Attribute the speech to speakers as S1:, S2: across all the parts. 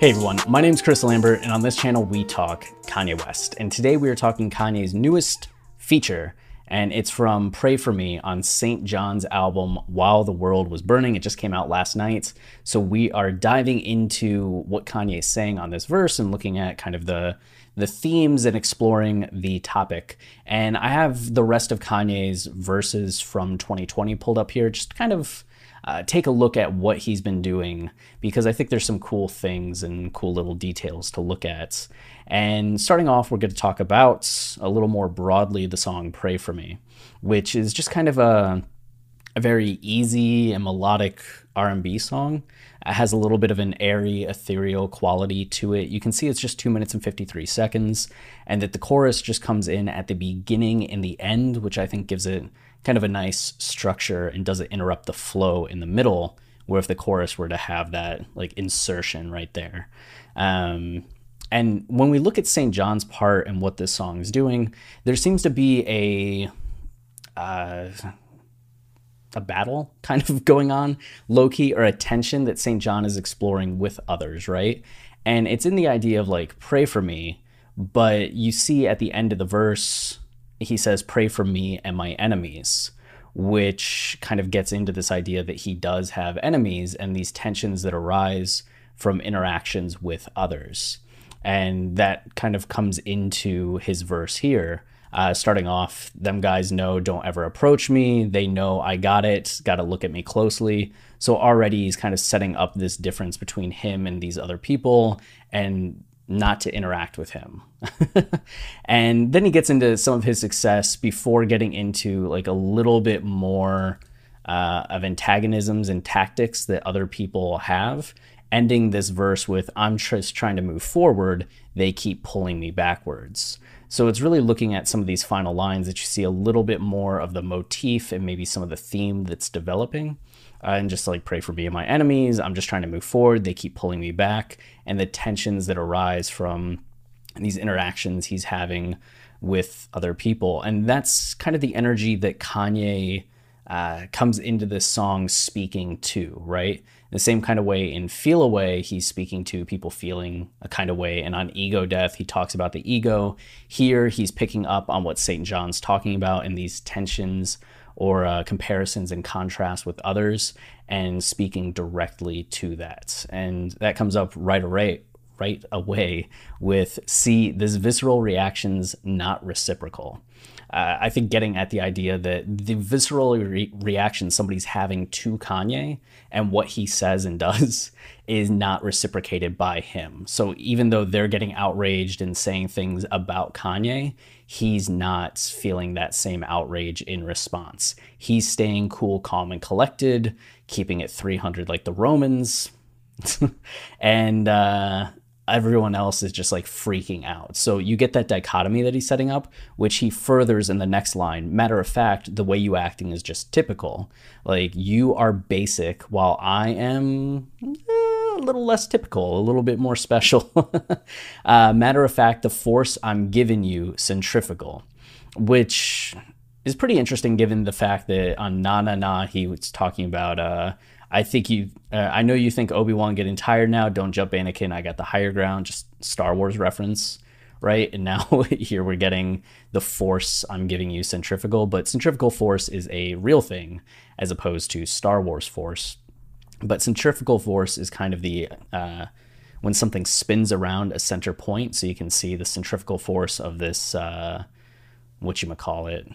S1: Hey everyone, my name is Chris Lambert, and on this channel we talk Kanye West. And today we are talking Kanye's newest feature, and it's from Pray For Me on SAINt JHN's album While the World Was Burning. It just came out last night. So we are diving into what Kanye is saying on this verse and looking at kind of the the themes and exploring the topic. And I have the rest of Kanye's verses from 2020 pulled up here, just kind of uh, take a look at what he's been doing because I think there's some cool things and cool little details to look at. And starting off, we're going to talk about a little more broadly the song "Pray for Me," which is just kind of a a very easy and melodic R&B song. It has a little bit of an airy, ethereal quality to it. You can see it's just 2 minutes and 53 seconds and that the chorus just comes in at the beginning and the end, which I think gives it kind of a nice structure and doesn't interrupt the flow in the middle where if the chorus were to have that like insertion right there um, and when we look at SAINt JHN's part and what this song is doing there seems to be a uh, a battle kind of going on low key or a tension that SAINt JHN is exploring with others right and it's in the idea of like pray for me but you see at the end of the verse he says, Pray for me and my enemies, which kind of gets into this idea that he does have enemies and these tensions that arise from interactions with others. And that kind of comes into his verse here. Uh, starting off, them guys know don't ever approach me. They know I got it, got to look at me closely. So already he's kind of setting up this difference between him and these other people. And not to interact with him. and then he gets into some of his success before getting into like a little bit more uh, of antagonisms and tactics that other people have. Ending this verse with, I'm just trying to move forward, they keep pulling me backwards. So it's really looking at some of these final lines that you see a little bit more of the motif and maybe some of the theme that's developing uh, and just like pray for me and my enemies. I'm just trying to move forward. They keep pulling me back, and the tensions that arise from these interactions he's having with other people, and that's kind of the energy that Kanye uh, comes into this song speaking to, right? The same kind of way in Feel a Way, he's speaking to people feeling a kind of way. And on Ego Death, he talks about the ego. Here, he's picking up on what SAINt JHN's talking about and these tensions or uh, comparisons and contrast with others and speaking directly to that. And that comes up right away right away with see this visceral reactions not reciprocal uh, I think getting at the idea that the visceral re- reaction somebody's having to Kanye and what he says and does is not reciprocated by him. So even though they're getting outraged and saying things about Kanye, he's not feeling that same outrage in response. He's staying cool, calm, and collected, keeping it 300 like the Romans. and uh, everyone else is just like freaking out. So you get that dichotomy that he's setting up, which he furthers in the next line. Matter of fact, the way you acting is just typical. Like you are basic while I am eh, a little less typical, a little bit more special. uh, matter of fact, the force I'm giving you centrifugal, which is pretty interesting given the fact that on Nah Nah Nah he was talking about uh, I think you, uh, I know you think Obi Wan getting tired now. Don't jump, Anakin. I got the higher ground. Just Star Wars reference, right? And now here we're getting the Force. I'm giving you centrifugal, but centrifugal force is a real thing as opposed to Star Wars force. But centrifugal force is kind of the uh, when something spins around a center point, so you can see the centrifugal force of this. Uh, what you call it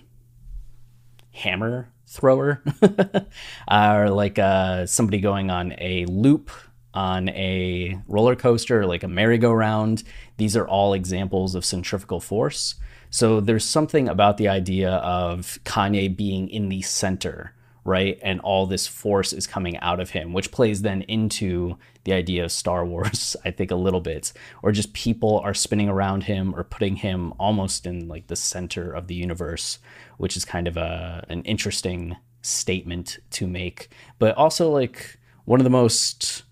S1: hammer thrower or like uh, somebody going on a loop on a roller coaster like a merry-go-round. These are all examples of centrifugal force. So there's something about the idea of Kanye being in the center, right? And all this force is coming out of him, which plays then into the idea of Star Wars, I think, a little bit, or just people are spinning around him or putting him almost in like the center of the universe, which is kind of a an interesting statement to make, but also like one of the most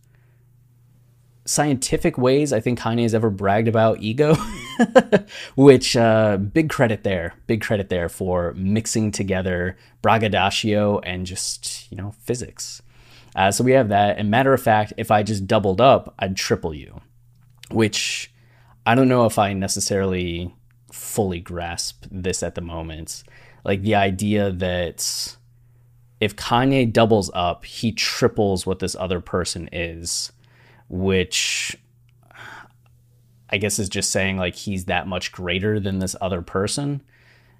S1: scientific ways I think Kanye has ever bragged about ego, which uh, big credit there, big credit there for mixing together braggadocio and just you know physics. Uh, so we have that, and matter of fact, if I just doubled up, I'd triple you, which I don't know if I necessarily fully grasp this at the moment. Like the idea that if Kanye doubles up, he triples what this other person is, which I guess is just saying like he's that much greater than this other person.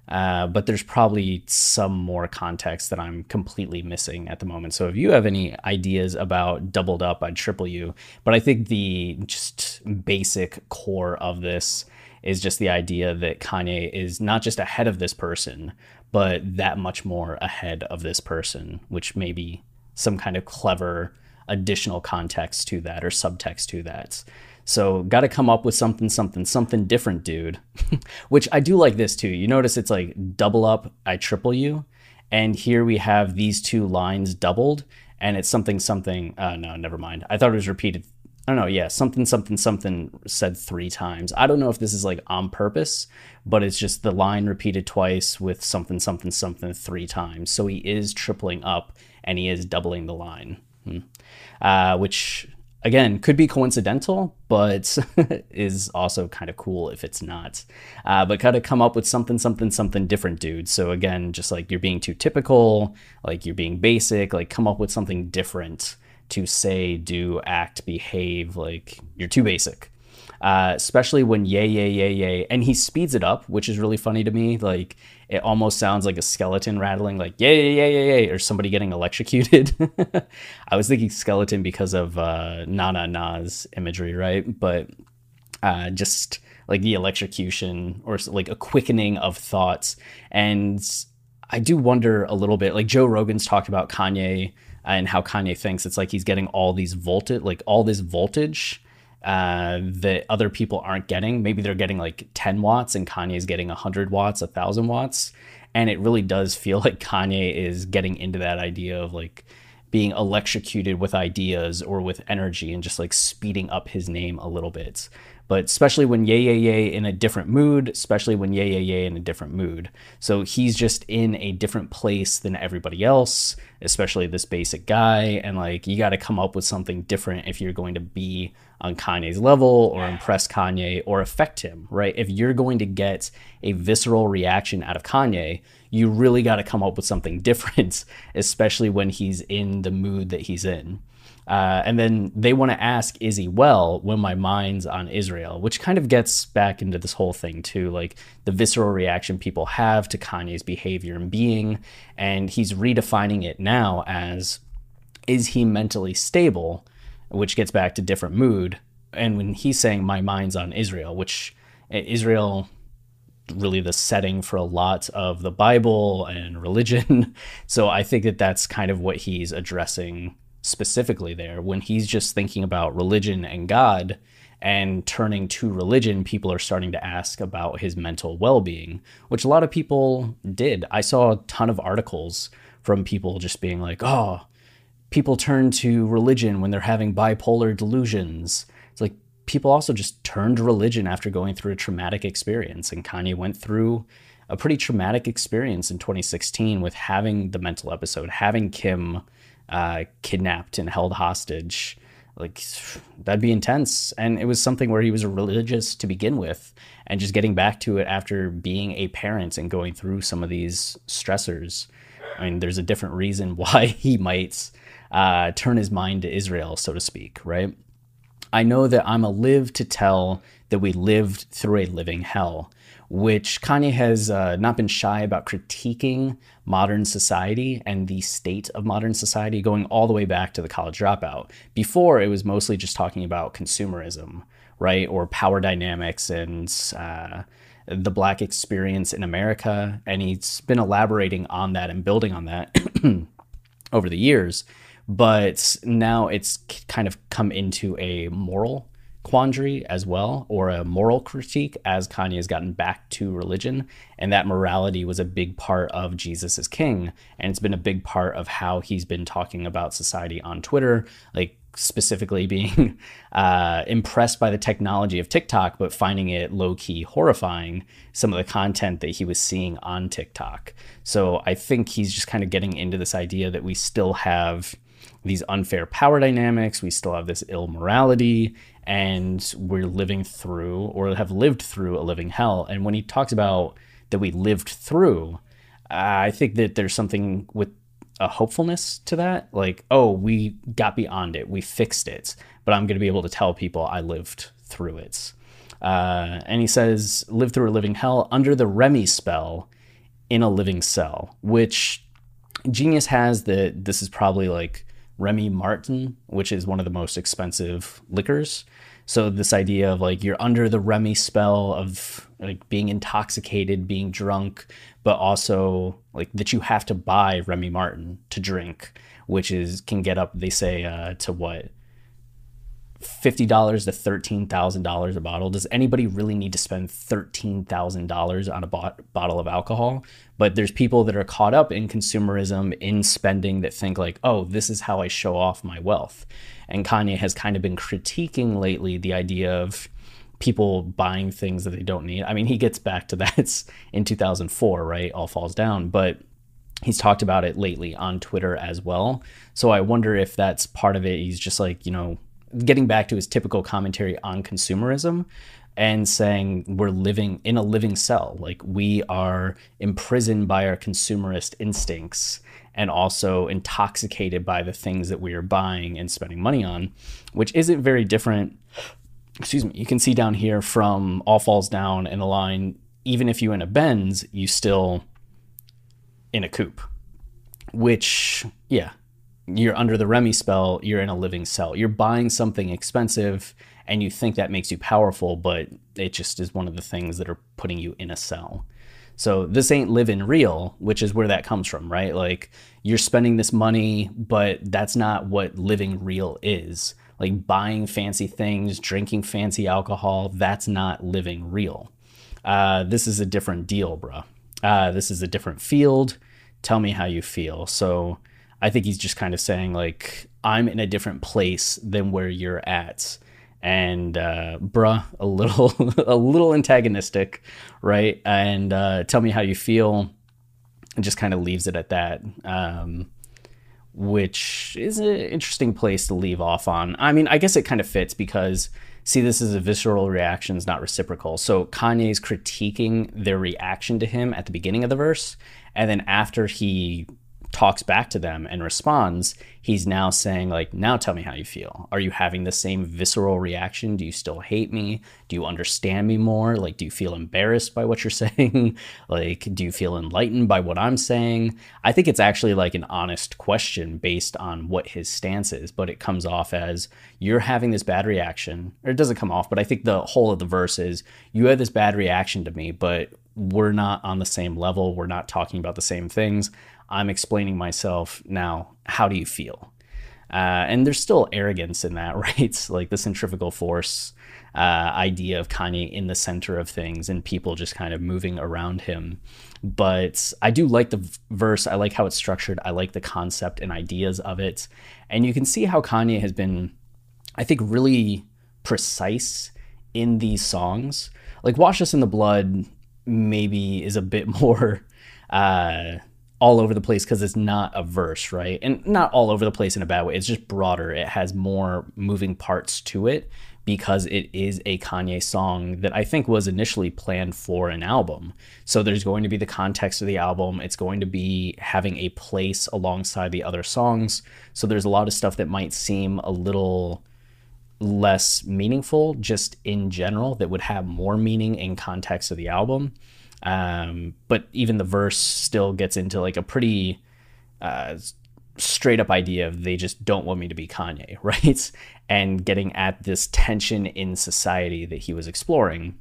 S1: Uh, but there's probably some more context that I'm completely missing at the moment. So if you have any ideas about doubled up, I'd triple you. But I think the just basic core of this is just the idea that Kanye is not just ahead of this person, but that much more ahead of this person, which may be some kind of clever additional context to that or subtext to that. So, got to come up with something, something, something different, dude. which I do like this too. You notice it's like double up, I triple you. And here we have these two lines doubled, and it's something, something. Uh, no, never mind. I thought it was repeated I don't know, yeah, something, something, something said three times. I don't know if this is like on purpose, but it's just the line repeated twice with something, something, something three times. So he is tripling up and he is doubling the line, hmm. uh, which again could be coincidental, but is also kind of cool if it's not. Uh, but kind of come up with something, something, something different, dude. So again, just like you're being too typical, like you're being basic, like come up with something different to say, do, act, behave. Like you're too basic. Uh, especially when yay, yay, yay, yay. And he speeds it up, which is really funny to me. Like it almost sounds like a skeleton rattling, like yay, yay, yay, yay, or somebody getting electrocuted. I was thinking skeleton because of uh, Nah Nah Nah's imagery, right? But uh, just like the electrocution or like a quickening of thoughts. And I do wonder a little bit, like Joe Rogan's talked about Kanye and how Kanye thinks it's like he's getting all these voltage, like all this voltage uh, that other people aren't getting. Maybe they're getting like 10 watts and Kanye's getting 100 watts, 1,000 watts. And it really does feel like Kanye is getting into that idea of like being electrocuted with ideas or with energy and just like speeding up his name a little bit but especially when Yay Yay Yay in a different mood, especially when Yay Yay Yay in a different mood. So he's just in a different place than everybody else, especially this basic guy. And like, you got to come up with something different if you're going to be on Kanye's level or impress Kanye or affect him, right? If you're going to get a visceral reaction out of Kanye, you really got to come up with something different, especially when he's in the mood that he's in. Uh, and then they want to ask, is he well when my mind's on Israel? Which kind of gets back into this whole thing, too, like the visceral reaction people have to Kanye's behavior and being. And he's redefining it now as, is he mentally stable? Which gets back to different mood. And when he's saying, my mind's on Israel, which eh, Israel really the setting for a lot of the Bible and religion. So I think that that's kind of what he's addressing specifically there when he's just thinking about religion and God and turning to religion, people are starting to ask about his mental well being, which a lot of people did. I saw a ton of articles from people just being like, oh, people turn to religion when they're having bipolar delusions. It's like people also just turned to religion after going through a traumatic experience. And Kanye went through a pretty traumatic experience in 2016 with having the mental episode, having Kim uh, kidnapped and held hostage. Like that'd be intense. And it was something where he was religious to begin with, and just getting back to it after being a parent and going through some of these stressors. I mean, there's a different reason why he might uh, turn his mind to Israel, so to speak, right? I know that I'm a live to tell that we lived through a living hell which Kanye has uh, not been shy about critiquing modern society and the state of modern society, going all the way back to the college dropout. Before, it was mostly just talking about consumerism, right, or power dynamics and uh, the black experience in America. And he's been elaborating on that and building on that over the years. But now it's kind of come into a moral quandary as well, or a moral critique as Kanye has gotten back to religion. And that morality was a big part of Jesus Is King. And it's been a big part of how he's been talking about society on Twitter. Like, specifically being uh, impressed by the technology of TikTok, but finding it low key horrifying, some of the content that he was seeing on TikTok. So I think he's just kind of getting into this idea that we still have these unfair power dynamics, we still have this ill morality, and we're living through or have lived through a living hell. And when he talks about that we lived through, I think that there's something with a hopefulness to that. Like, oh, we got beyond it, we fixed it, but I'm going to be able to tell people I lived through it. Uh, and he says, live through a living hell under the Remy spell in a living cell, which Genius has that this is probably like Remy Martin, which is one of the most expensive liquors. So this idea of like you're under the Remy spell of like being intoxicated, being drunk, but also like that you have to buy Remy Martin to drink, which is can get up they say uh, to what fifty dollars to thirteen thousand dollars a bottle. Does anybody really need to spend thirteen thousand dollars on a bot- bottle of alcohol? But there's people that are caught up in consumerism, in spending, that think like, oh, this is how I show off my wealth. And Kanye has kind of been critiquing lately the idea of people buying things that they don't need. I mean, he gets back to that in 2004, right? All falls down, but he's talked about it lately on Twitter as well. So I wonder if that's part of it. He's just like, you know, getting back to his typical commentary on consumerism and saying we're living in a living cell. Like we are imprisoned by our consumerist instincts and also intoxicated by the things that we are buying and spending money on, which isn't very different. Excuse me. You can see down here from All Falls Down and a line, even if you in a Benz, you still in a coupe, which, yeah, you're under the Remy spell, you're in a living cell. You're buying something expensive and you think that makes you powerful, but it just is one of the things that are putting you in a cell. So this ain't living real, which is where that comes from, right? Like you're spending this money, but that's not what living real is. Like buying fancy things, drinking fancy alcohol, that's not living real. Uh, this is a different deal, bro. Uh, this is a different field. Tell me how you feel. So I think he's just kind of saying like I'm in a different place than where you're at. And uh, bruh, a little a little antagonistic, right? And uh, tell me how you feel, and just kind of leaves it at that. Um, which is an interesting place to leave off on. I mean, I guess it kind of fits because see, this is a visceral reaction, it's not reciprocal. So Kanye's critiquing their reaction to him at the beginning of the verse, and then after he talks back to them and responds, he's now saying like, "Now tell me how you feel. Are you having the same visceral reaction? Do you still hate me? Do you understand me more? Like, do you feel embarrassed by what you're saying? like, do you feel enlightened by what I'm saying?" I think it's actually like an honest question based on what his stance is, but it comes off as you're having this bad reaction, or it doesn't come off, but I think the whole of the verse is you have this bad reaction to me, but we're not on the same level. We're not talking about the same things. I'm explaining myself now. How do you feel? Uh, and there's still arrogance in that, right? Like the centrifugal force uh, idea of Kanye in the center of things and people just kind of moving around him. But I do like the verse. I like how it's structured. I like the concept and ideas of it. And you can see how Kanye has been, I think, really precise in these songs. Like Wash Us in the Blood maybe is a bit more. Uh, all over the place because it's not a verse, right? And not all over the place in a bad way. It's just broader. It has more moving parts to it because it is a Kanye song that I think was initially planned for an album. So there's going to be the context of the album. It's going to be having a place alongside the other songs. So there's a lot of stuff that might seem a little less meaningful just in general that would have more meaning in context of the album. Um, but even the verse still gets into like a pretty uh, straight up idea of they just don't want me to be Kanye, right? And getting at this tension in society that he was exploring.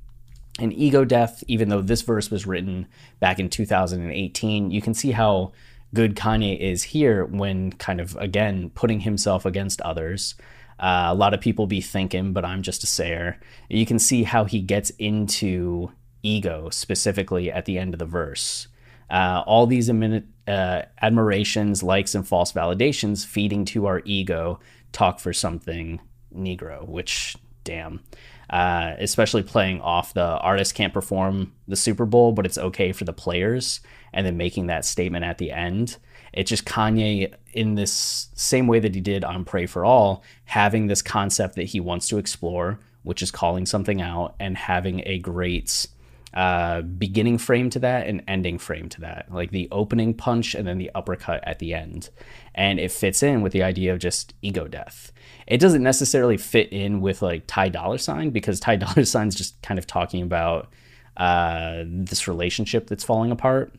S1: And ego death, even though this verse was written back in 2018, you can see how good Kanye is here when kind of, again, putting himself against others. Uh, a lot of people be thinking, but I'm just a sayer. You can see how he gets into ego specifically at the end of the verse. Uh, all these uh, admirations, likes, and false validations feeding to our ego talk for something Negro, which, damn. Uh, especially playing off the artist can't perform the Super Bowl, but it's okay for the players, and then making that statement at the end. It's just Kanye in this same way that he did on Pray for All, having this concept that he wants to explore, which is calling something out and having a great uh, beginning frame to that and ending frame to that, like the opening punch and then the uppercut at the end. And it fits in with the idea of just ego death. It doesn't necessarily fit in with like Ty Dolla Sign because Ty Dolla Sign's just kind of talking about uh, this relationship that's falling apart.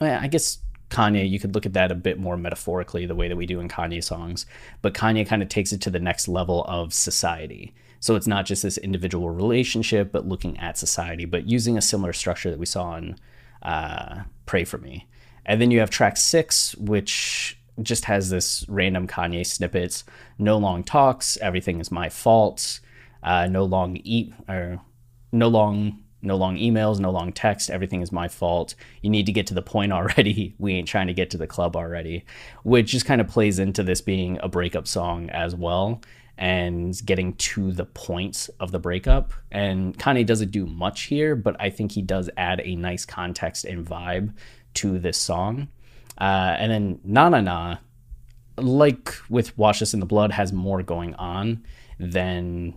S1: I guess Kanye, you could look at that a bit more metaphorically, the way that we do in Kanye songs. But Kanye kind of takes it to the next level of society. So it's not just this individual relationship, but looking at society, but using a similar structure that we saw in uh, Pray for Me. And then you have track six, which just has this random Kanye snippets. No long talks. Everything is my fault. Uh, no long eat or no long no long emails, no long text. Everything is my fault. You need to get to the point already. We ain't trying to get to the club already, which just kind of plays into this being a breakup song as well and getting to the points of the breakup. And Kanye doesn't do much here, but I think he does add a nice context and vibe to this song. Uh, and then Nah Nah Nah, like with Wash Us in the Blood, has more going on than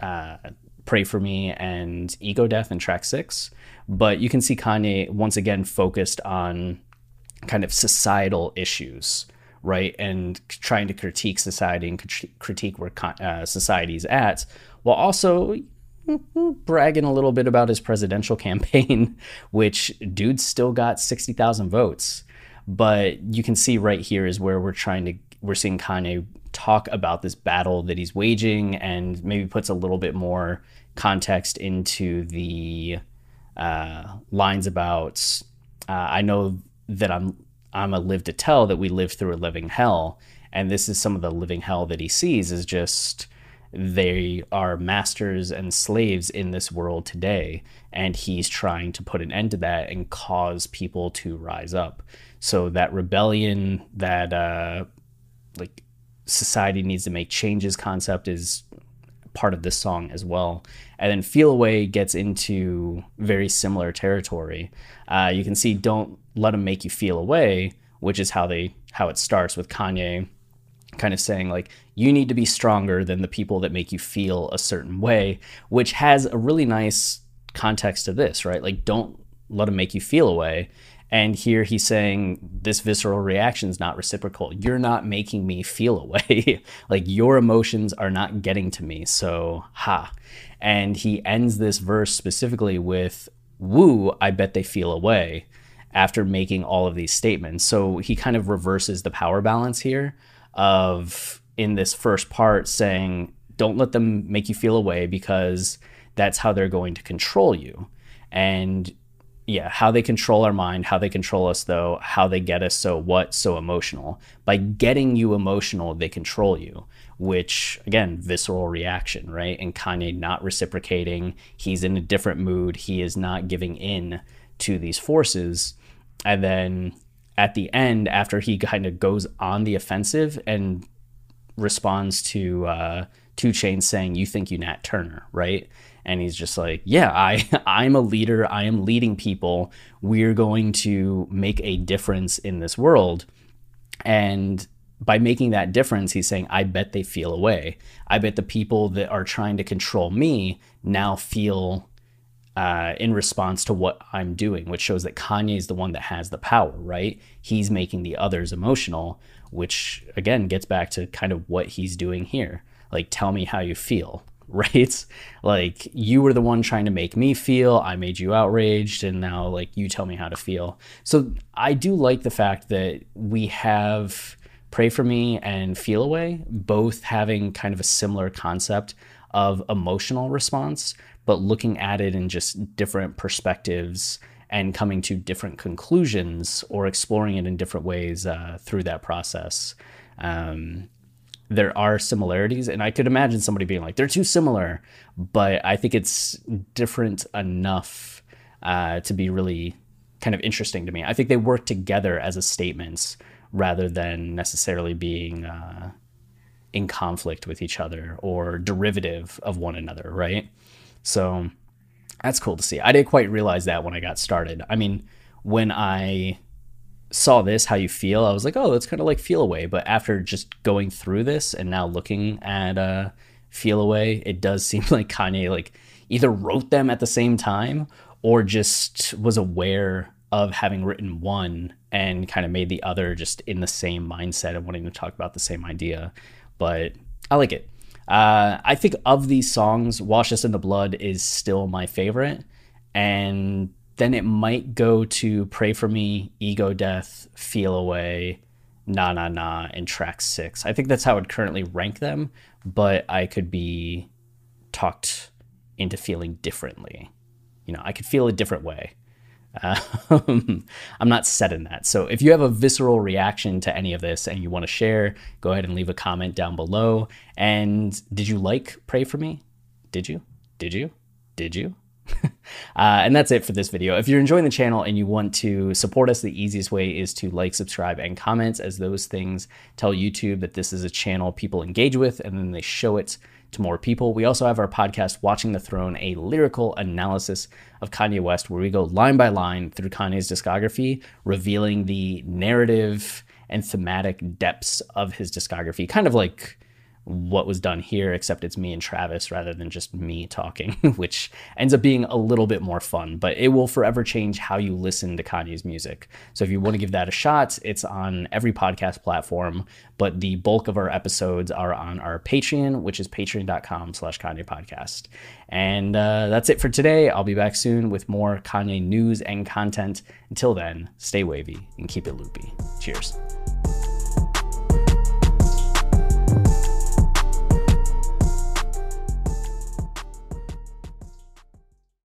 S1: uh, Pray for Me and Ego Death in track six. But you can see Kanye once again focused on kind of societal issues right? And trying to critique society and critique where uh, society's at, while also bragging a little bit about his presidential campaign, which dude still got 60,000 votes. But you can see right here is where we're trying to, we're seeing Kanye talk about this battle that he's waging and maybe puts a little bit more context into the uh, lines about, uh, I know that I'm I'm a live to tell that we live through a living hell. And this is some of the living hell that he sees is just they are masters and slaves in this world today. And he's trying to put an end to that and cause people to rise up. So that rebellion, that uh, like society needs to make changes concept is part of this song as well. And then Feel a Way gets into very similar territory. Uh, you can see Don't Let Them Make You Feel Away, which is how they how it starts with Kanye kind of saying like you need to be stronger than the people that make you feel a certain way, which has a really nice context to this, right? Like don't let them make you feel away. And here he's saying this visceral reaction is not reciprocal. You're not making me feel a way. like your emotions are not getting to me. So, ha. And he ends this verse specifically with, Woo, I bet they feel a way after making all of these statements. So he kind of reverses the power balance here of in this first part saying, don't let them make you feel a way because that's how they're going to control you. And yeah, how they control our mind, how they control us, though, how they get us so what, so emotional. By getting you emotional, they control you, which, again, visceral reaction, right? And Kanye not reciprocating. He's in a different mood. He is not giving in to these forces. And then at the end, after he kind of goes on the offensive and responds to uh, 2 Chainz saying, You think you Nat Turner, right? And he's just like yeah i i'm a leader i am leading people we're going to make a difference in this world and by making that difference he's saying i bet they feel away i bet the people that are trying to control me now feel uh, in response to what I'm doing, which shows that Kanye is the one that has the power, right? He's making the others emotional, which again gets back to kind of what he's doing here. Like, tell me how you feel. right? Like you were the one trying to make me feel, I made you outraged, and now like you tell me how to feel. So I do like the fact that we have Pray for Me and Feel a Way both having kind of a similar concept of emotional response, but looking at it in just different perspectives and coming to different conclusions or exploring it in different ways uh, through that process. Um, there are similarities, and I could imagine somebody being like, they're too similar, but I think it's different enough uh, to be really kind of interesting to me. I think they work together as a statements rather than necessarily being uh, in conflict with each other or derivative of one another, right? So that's cool to see. I didn't quite realize that when I got started. I mean, when I saw this, how you feel, I was like, oh, that's kind of like Feel a Way. But after just going through this and now looking at uh, Feel a Way, it does seem like Kanye like either wrote them at the same time or just was aware of having written one and kind of made the other just in the same mindset of wanting to talk about the same idea. But I like it. Uh, I think of these songs, Wash Us in the Blood is still my favorite. And then it might go to Pray for Me, Ego Death, Feel a Way, Nah Nah Nah, and track six. I think that's how I'd currently rank them, but I could be talked into feeling differently. You know, I could feel a different way. Um, I'm not set in that. So if you have a visceral reaction to any of this and you want to share, go ahead and leave a comment down below. And did you like Pray for Me? Did you? Did you? Did you? uh, and that's it for this video. If you're enjoying the channel and you want to support us, the easiest way is to like, subscribe, and comments, as those things tell YouTube that this is a channel people engage with, and then they show it to more people. We also have our podcast, Watching the Throne, a lyrical analysis of Kanye West, where we go line by line through Kanye's discography, revealing the narrative and thematic depths of his discography, kind of like what was done here, except it's me and Travis rather than just me talking, which ends up being a little bit more fun, but it will forever change how you listen to Kanye's music. So if you want to give that a shot, it's on every podcast platform, but the bulk of our episodes are on our Patreon, which is patreon.com slash Kanye podcast. And uh, that's it for today. I'll be back soon with more Kanye news and content. Until then, stay wavy and keep it loopy. Cheers.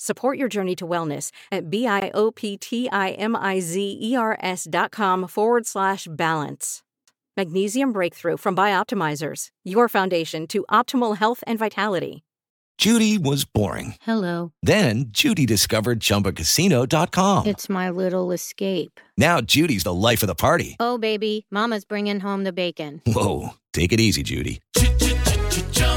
S2: Support your journey to wellness at B-I-O-P-T-I-M-I-Z-E-R-S dot com forward slash balance. Magnesium Breakthrough from Bioptimizers, your foundation to optimal health and vitality.
S3: Judy was boring.
S4: Hello.
S3: Then Judy discovered ChumbaCasino.com.
S4: It's my little escape.
S3: Now Judy's the life of the party.
S4: Oh, baby, mama's bringing home the bacon.
S3: Whoa, take it easy, Judy.